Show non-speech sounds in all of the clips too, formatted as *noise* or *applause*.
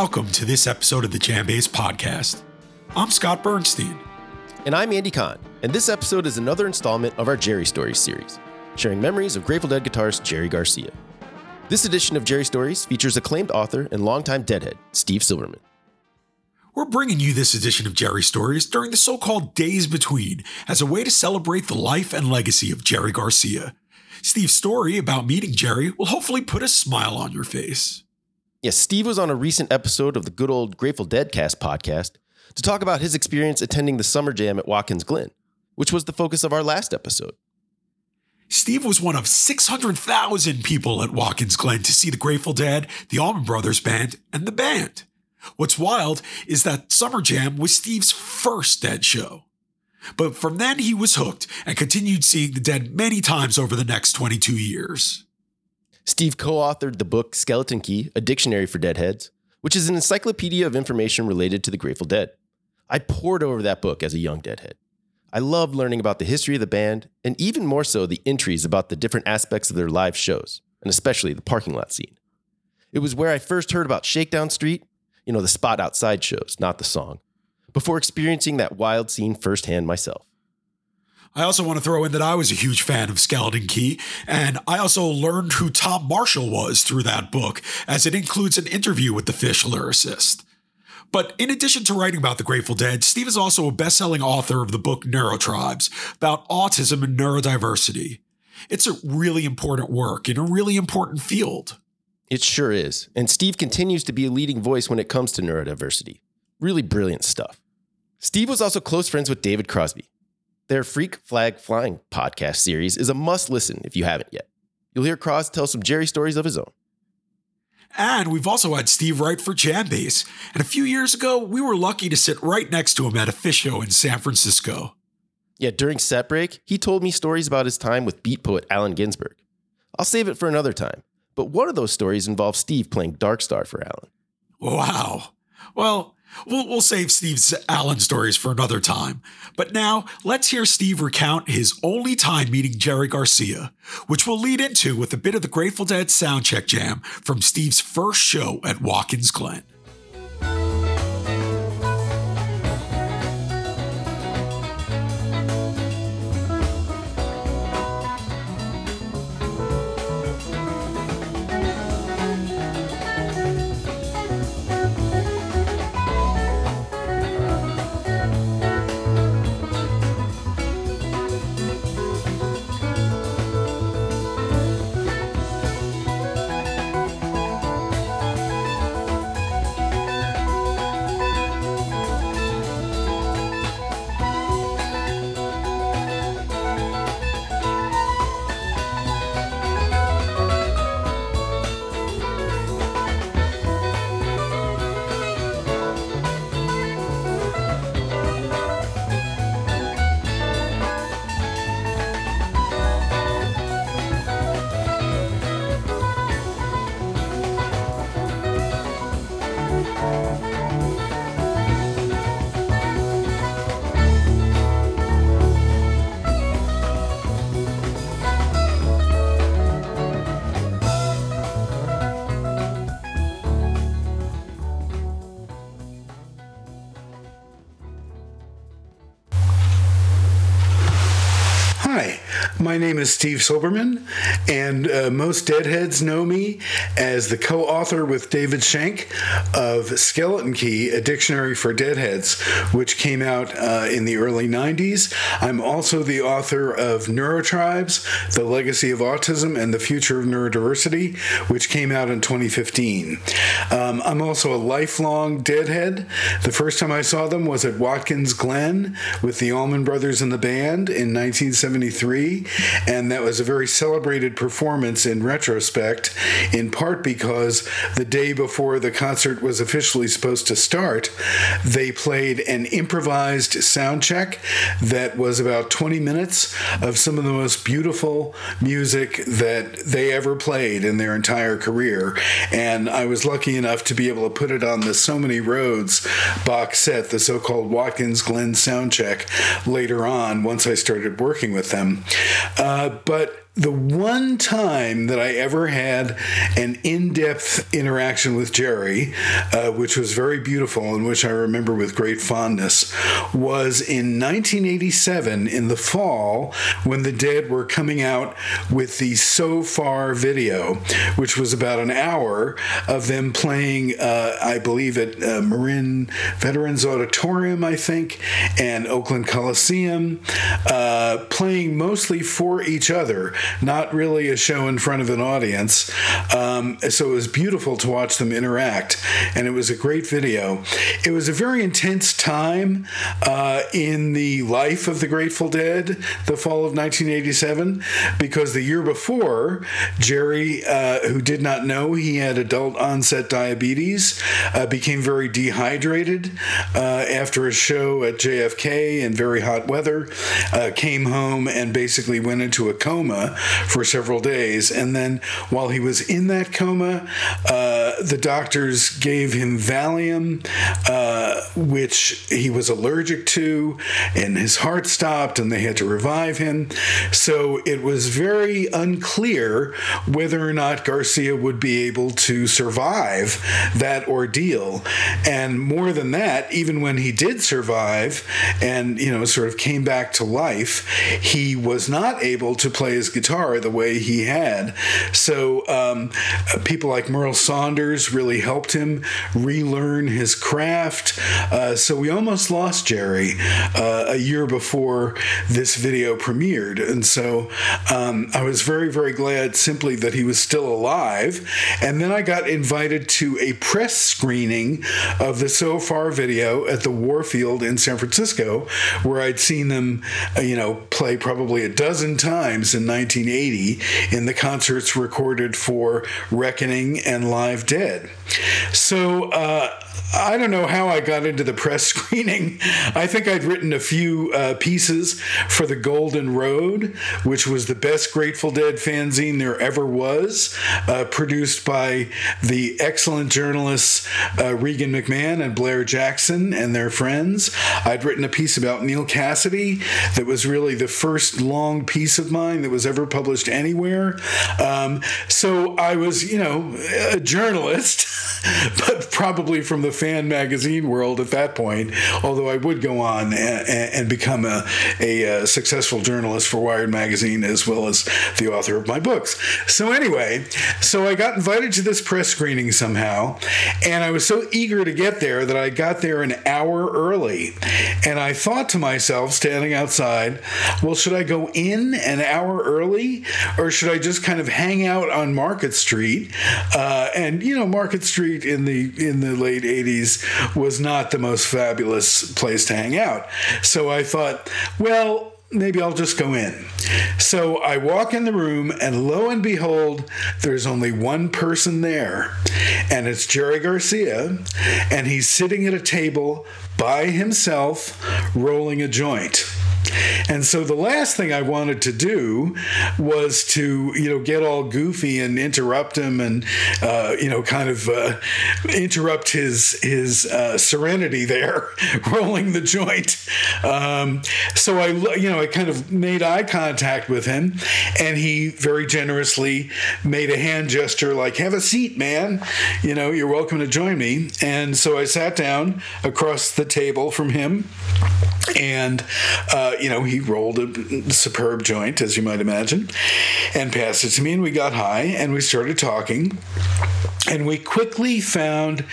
welcome to this episode of the JamBase Podcast. I'm Scott Bernstein. And I'm Andy Kahn, and this episode is another installment of our Jerry Stories series, sharing memories of Grateful Dead guitarist Jerry Garcia. This edition of Jerry Stories features acclaimed author and longtime Deadhead, Steve Silberman. We're bringing you this edition of Jerry Stories during the so called Days Between as a way to celebrate the life and legacy of Jerry Garcia. Steve's story about meeting Jerry will hopefully put a smile on your face. Yes, Steve was on a recent episode of the good old Grateful Dead cast podcast to talk about his experience attending the summer jam at Watkins Glen, which was the focus of our last episode. Steve was one of 600,000 people at Watkins Glen to see the Grateful Dead, the Allman Brothers Band, and the band. What's wild is that Summer Jam was Steve's first Dead show. But from then he was hooked and continued seeing the Dead many times over the next 22 years. Steve co authored the book Skeleton Key A Dictionary for Deadheads, which is an encyclopedia of information related to the Grateful Dead. I pored over that book as a young Deadhead. I loved learning about the history of the band, and even more so the entries about the different aspects of their live shows, and especially the parking lot scene. It was where I first heard about Shakedown Street, you know, the spot outside shows, not the song, before experiencing that wild scene firsthand myself. I also want to throw in that I was a huge fan of Skeleton Key, and I also learned who Tom Marshall was through that book, as it includes an interview with the Phish lyricist. But in addition to writing about the Grateful Dead, Steve is also a best selling author of the book NeuroTribes about autism and neurodiversity. It's a really important work in a really important field. It sure is. And Steve continues to be a leading voice when it comes to neurodiversity. Really brilliant stuff. Steve was also close friends with David Crosby, their Freak Flag Flying podcast series is a must listen if you haven't yet. You'll hear Cross tell some Jerry stories of his own. And we've also had Steve write for JamBase. And a few years ago, we were lucky to sit right next to him at a Phish show in San Francisco. Yeah, during set break, he told me stories about his time with beat poet Allen Ginsberg. I'll save it for another time, but one of those stories involves Steve playing Dark Star for Allen. Wow. Well, We'll, we'll save Steve's Allen stories for another time. But now, let's hear Steve recount his only time meeting Jerry Garcia, which we'll lead into with a bit of the Grateful Dead soundcheck jam from Steve's first show at Watkins Glen. My name is Steve Silberman, and uh, most Deadheads know me as the co author with David Shenk of Skeleton Key, a dictionary for Deadheads, which came out uh, in the early 90s. I'm also the author of NeuroTribes, The Legacy of Autism and the Future of Neurodiversity, which came out in 2015. Um, I'm also a lifelong Deadhead. The first time I saw them was at Watkins Glen with the Allman Brothers and the band in 1973 and that was a very celebrated performance in retrospect, in part because the day before the concert was officially supposed to start, they played an improvised sound check that was about 20 minutes of some of the most beautiful music that they ever played in their entire career. And I was lucky enough to be able to put it on the So Many Roads box set, the so called Watkins Glen sound check, later on once I started working with them. Uh, but the one time that I ever had an in depth interaction with Jerry, uh, which was very beautiful and which I remember with great fondness, was in 1987 in the fall when the Dead were coming out with the So Far video, which was about an hour of them playing, uh, I believe, at uh, Marin Veterans Auditorium, I think, and Oakland Coliseum, uh, playing mostly for each other not really a show in front of an audience. Um, so it was beautiful to watch them interact, and it was a great video. It was a very intense time uh, in the life of the Grateful Dead, the fall of 1987, because the year before, Jerry, uh, who did not know he had adult onset diabetes, uh, became very dehydrated uh, after a show at JFK in very hot weather, uh, came home and basically went into a coma for several days. And then while he was in that coma, uh, the doctors gave him Valium, uh, which he was allergic to, and his heart stopped, and they had to revive him. So it was very unclear whether or not Garcia would be able to survive that ordeal. And more than that, even when he did survive and, you know, sort of came back to life, he was not able to play his guitar the way he had. So um, people like Merl Saunders really helped him relearn his craft. Uh, so we almost lost Jerry uh, a year before this video premiered. And so um, I was very, very glad simply that he was still alive. And then I got invited to a press screening of the So Far video at the Warfield in San Francisco, where I'd seen them, uh, you know, play probably a dozen times in 1980. 1980 in the concerts recorded for Reckoning and Live Dead. So, uh, I don't know how I got into the press *laughs* screening. I think I'd written a few uh, pieces for the Golden Road, which was the best Grateful Dead fanzine there ever was, uh, produced by the excellent journalists uh, Regan McMahon and Blair Jackson and their friends. I'd written a piece about Neal Cassady that was really the first long piece of mine that was ever published anywhere. Um, so I was, you know, a journalist, *laughs* but probably from the fan magazine world at that point, although I would go on and, and become a, a, a, successful journalist for Wired magazine as well as the author of my books. So, anyway, so I got invited to this press screening somehow, and I was so eager to get there that I got there an hour early. And I thought to myself, standing outside, well, should I go in an hour early or should I just kind of hang out on Market Street? Uh, and, you know, Market Street in the in the late 80s 80s was not the most fabulous place to hang out. So I thought, well, maybe I'll just go in. So I walk in the room, and lo and behold, there's only one person there, and it's Jerry Garcia, and he's sitting at a table by himself, rolling a joint. And so the last thing I wanted to do was to, you know, get all goofy and interrupt him and, uh, you know, kind of uh, interrupt his his uh, serenity there, *laughs* rolling the joint. Um, so I, you know, I kind of made eye contact with him, and he very generously made a hand gesture like, "Have a seat, man. You know, you're welcome to join me." And so I sat down across the table from him and uh, you know he rolled a superb joint as you might imagine and passed it to me and we got high and we started talking and we quickly found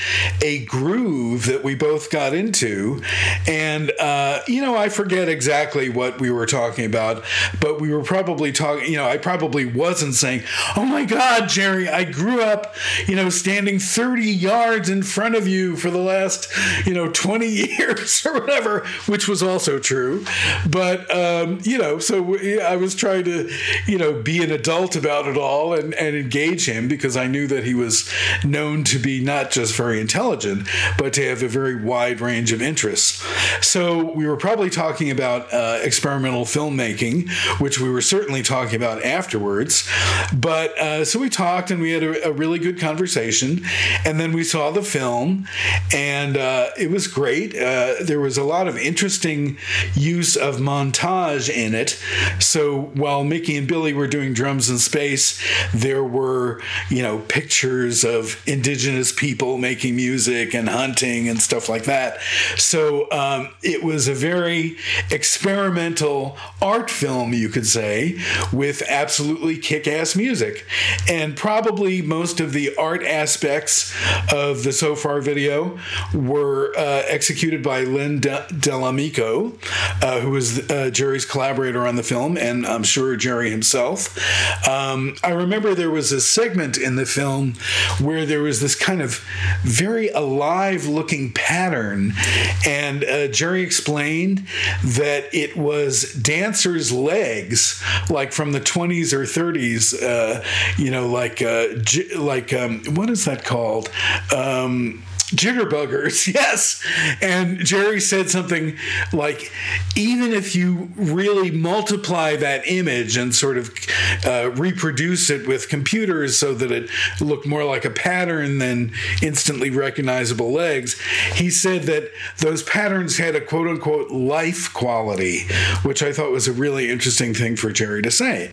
a groove that we both got into. And uh, you know i forget exactly what we were talking about but we were probably talking you know i probably wasn't saying oh my god jerry i grew up you know standing 30 yards in front of you for the last you know 20 *laughs* years or whatever which was also true. But um, you know so i was trying to you know be an adult about it all and, and engage him because i knew that he was known to be not just very intelligent, but to have a very wide range of interests. So we were probably talking about uh, experimental filmmaking, which we were certainly talking about afterwards. But uh, so we talked and we had a, a, really good conversation. And then we saw the film, and uh, it was great. Uh, there was a lot of interesting use of montage in it. So while Mickey and Billy were doing drums in space, there were, you know, pictures of indigenous people making music and hunting and stuff like that. So um, it was a very experimental art film, you could say, with absolutely kick ass music. And probably most of the art aspects of the So Far video were uh, executed by Len De- Dell'Amico, uh, who was uh, Jerry's collaborator on the film, and I'm sure Jerry himself. Um, I remember there was a segment in the film where there was this kind of very alive looking pattern, and uh, Jerry explained that it was dancers' legs, like from the 20s or 30s, uh, you know, like uh, like um, what is that called? Um, jitterbuggers *laughs* yes. And jerry said something like even if you really multiply that image and sort of uh, reproduce it with computers so that it looked more like a pattern than instantly recognizable legs he said that those patterns had a quote unquote life quality which i thought was a really interesting thing for jerry to say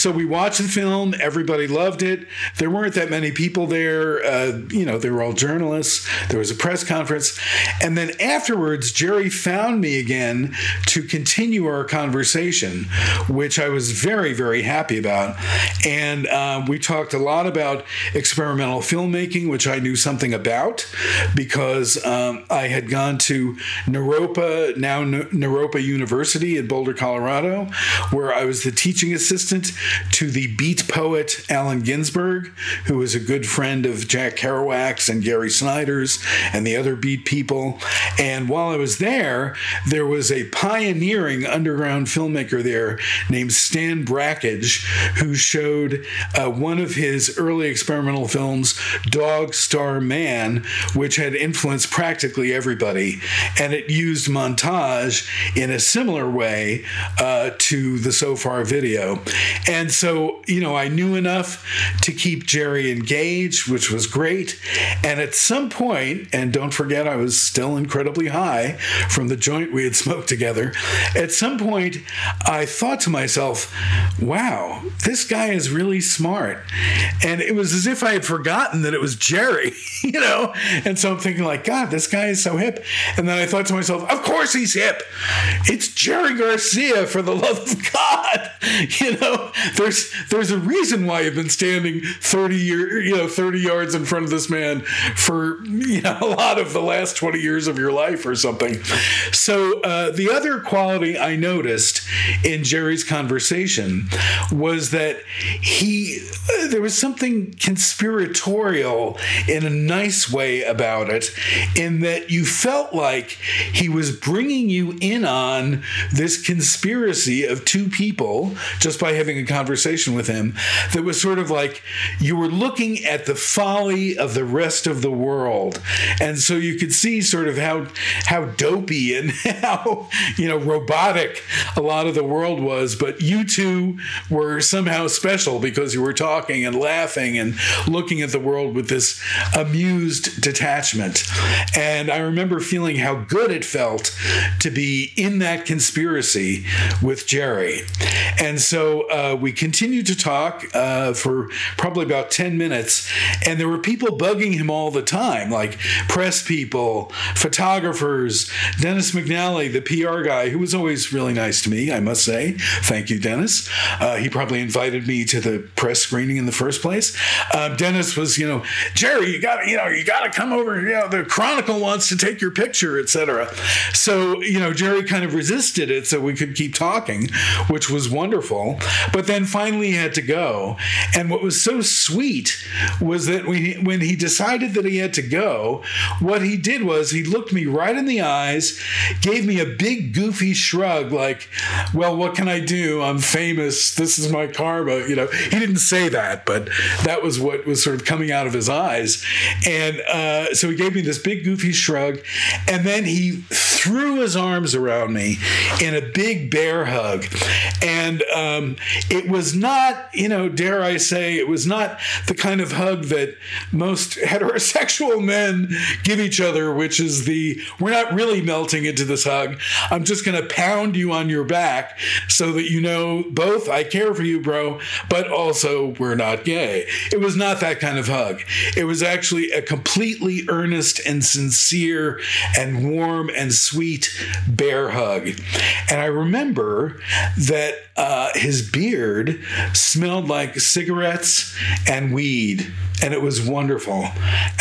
so we watched the film. Everybody loved it. There weren't that many people there. Uh, you know, they were all journalists. There was a press conference. And then afterwards, Jerry found me again to continue our conversation, which I was very, very happy about. And uh, we talked a lot about experimental filmmaking, which I knew something about because um, I had gone to Naropa, now Naropa University in Boulder, Colorado, where I was the teaching assistant to the beat poet Allen Ginsberg, who was a good friend of Jack Kerouac's and Gary Snyder's and the other beat people. And while I was there, there was a pioneering underground filmmaker there named Stan Brakhage, who showed uh, one of his early experimental films, Dog Star Man, which had influenced practically everybody. And it used montage in a similar way uh, to the So Far video. And and so, you know, I knew enough to keep Jerry engaged, which was great. And at some point, and don't forget, I was still incredibly high from the joint we had smoked together. At some point, I thought to myself, wow, this guy is really smart. And it was as if I had forgotten that it was Jerry, *laughs* you know? And so I'm thinking, like, God, this guy is so hip. And then I thought to myself, of course he's hip. It's Jerry Garcia, for the love of God, *laughs* you know? There's there's a reason why you've been standing 30 year you know 30 yards in front of this man for you know a lot of the last 20 years of your life or something. So uh, the other quality i noticed in jerry's conversation was that he uh, there was something conspiratorial in a nice way about it in that you felt like he was bringing you in on this conspiracy of two people just by having a conversation with him that was sort of like you were looking at the folly of the rest of the world. And so you could see sort of how how dopey and *laughs* how, you know, robotic a lot of the world was, but you two were somehow special because you were talking and laughing and looking at the world with this amused detachment. And I remember feeling how good it felt to be in that conspiracy with Jerry. And so uh, we we continued to talk uh, for probably about 10 minutes, and there were people bugging him all the time, like press people, photographers, Dennis McNally, the PR guy, who was always really nice to me, I must say. Thank you, Dennis. Uh, he probably invited me to the press screening in the first place. Uh, Dennis was, you know, Jerry, you got to, you know, you got to come over. You know, the Chronicle wants to take your picture, etc. So, you know, Jerry kind of resisted it so we could keep talking, which was wonderful. But then finally he had to go. And what was so sweet was that when he, when he decided that he had to go, what he did was he looked me right in the eyes, gave me a big goofy shrug, like, well, what can I do? I'm famous. This is my karma. You know, he didn't say that, but that was what was sort of coming out of his eyes. And uh, so he gave me this big goofy shrug. And then he threw his arms around me in a big bear hug. And um, it was not, you know, dare I say, it was not the kind of hug that most *laughs* heterosexual men give each other, which is the we're not really melting into this hug. I'm just going to pound you on your back so that you know both I care for you, bro, but also we're not gay. It was not that kind of hug. It was actually a completely earnest and sincere and warm and sweet bear hug. And I remember that uh, his beard smelled like cigarettes and weed, and it was wonderful.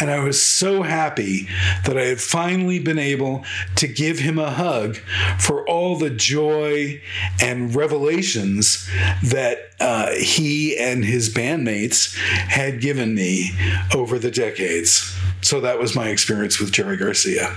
And I was so happy that I had finally been able to give him a hug for all the joy and revelations that uh, he and his bandmates had given me over the decades. So that was my experience with Jerry Garcia.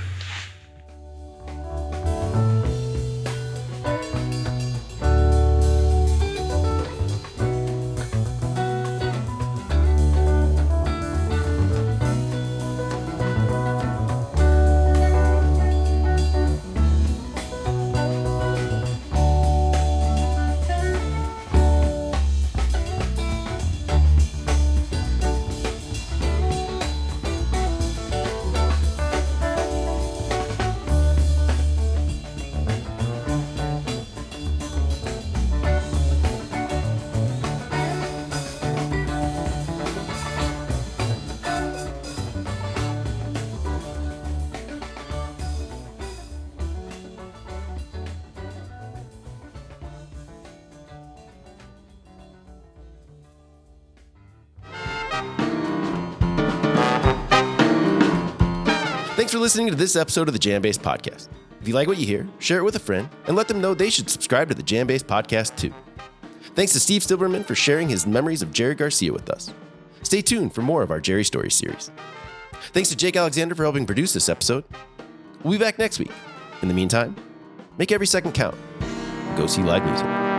Thanks for listening to this episode of the JamBase Podcast. If you like what you hear, share it with a friend and let them know they should subscribe to the JamBase Podcast too. Thanks to Steve Silberman for sharing his memories of Jerry Garcia with us. Stay tuned for more of our Jerry Story series. Thanks to Jake Alexander for helping produce this episode. We'll be back next week. In the meantime, make every second count. Go see live music.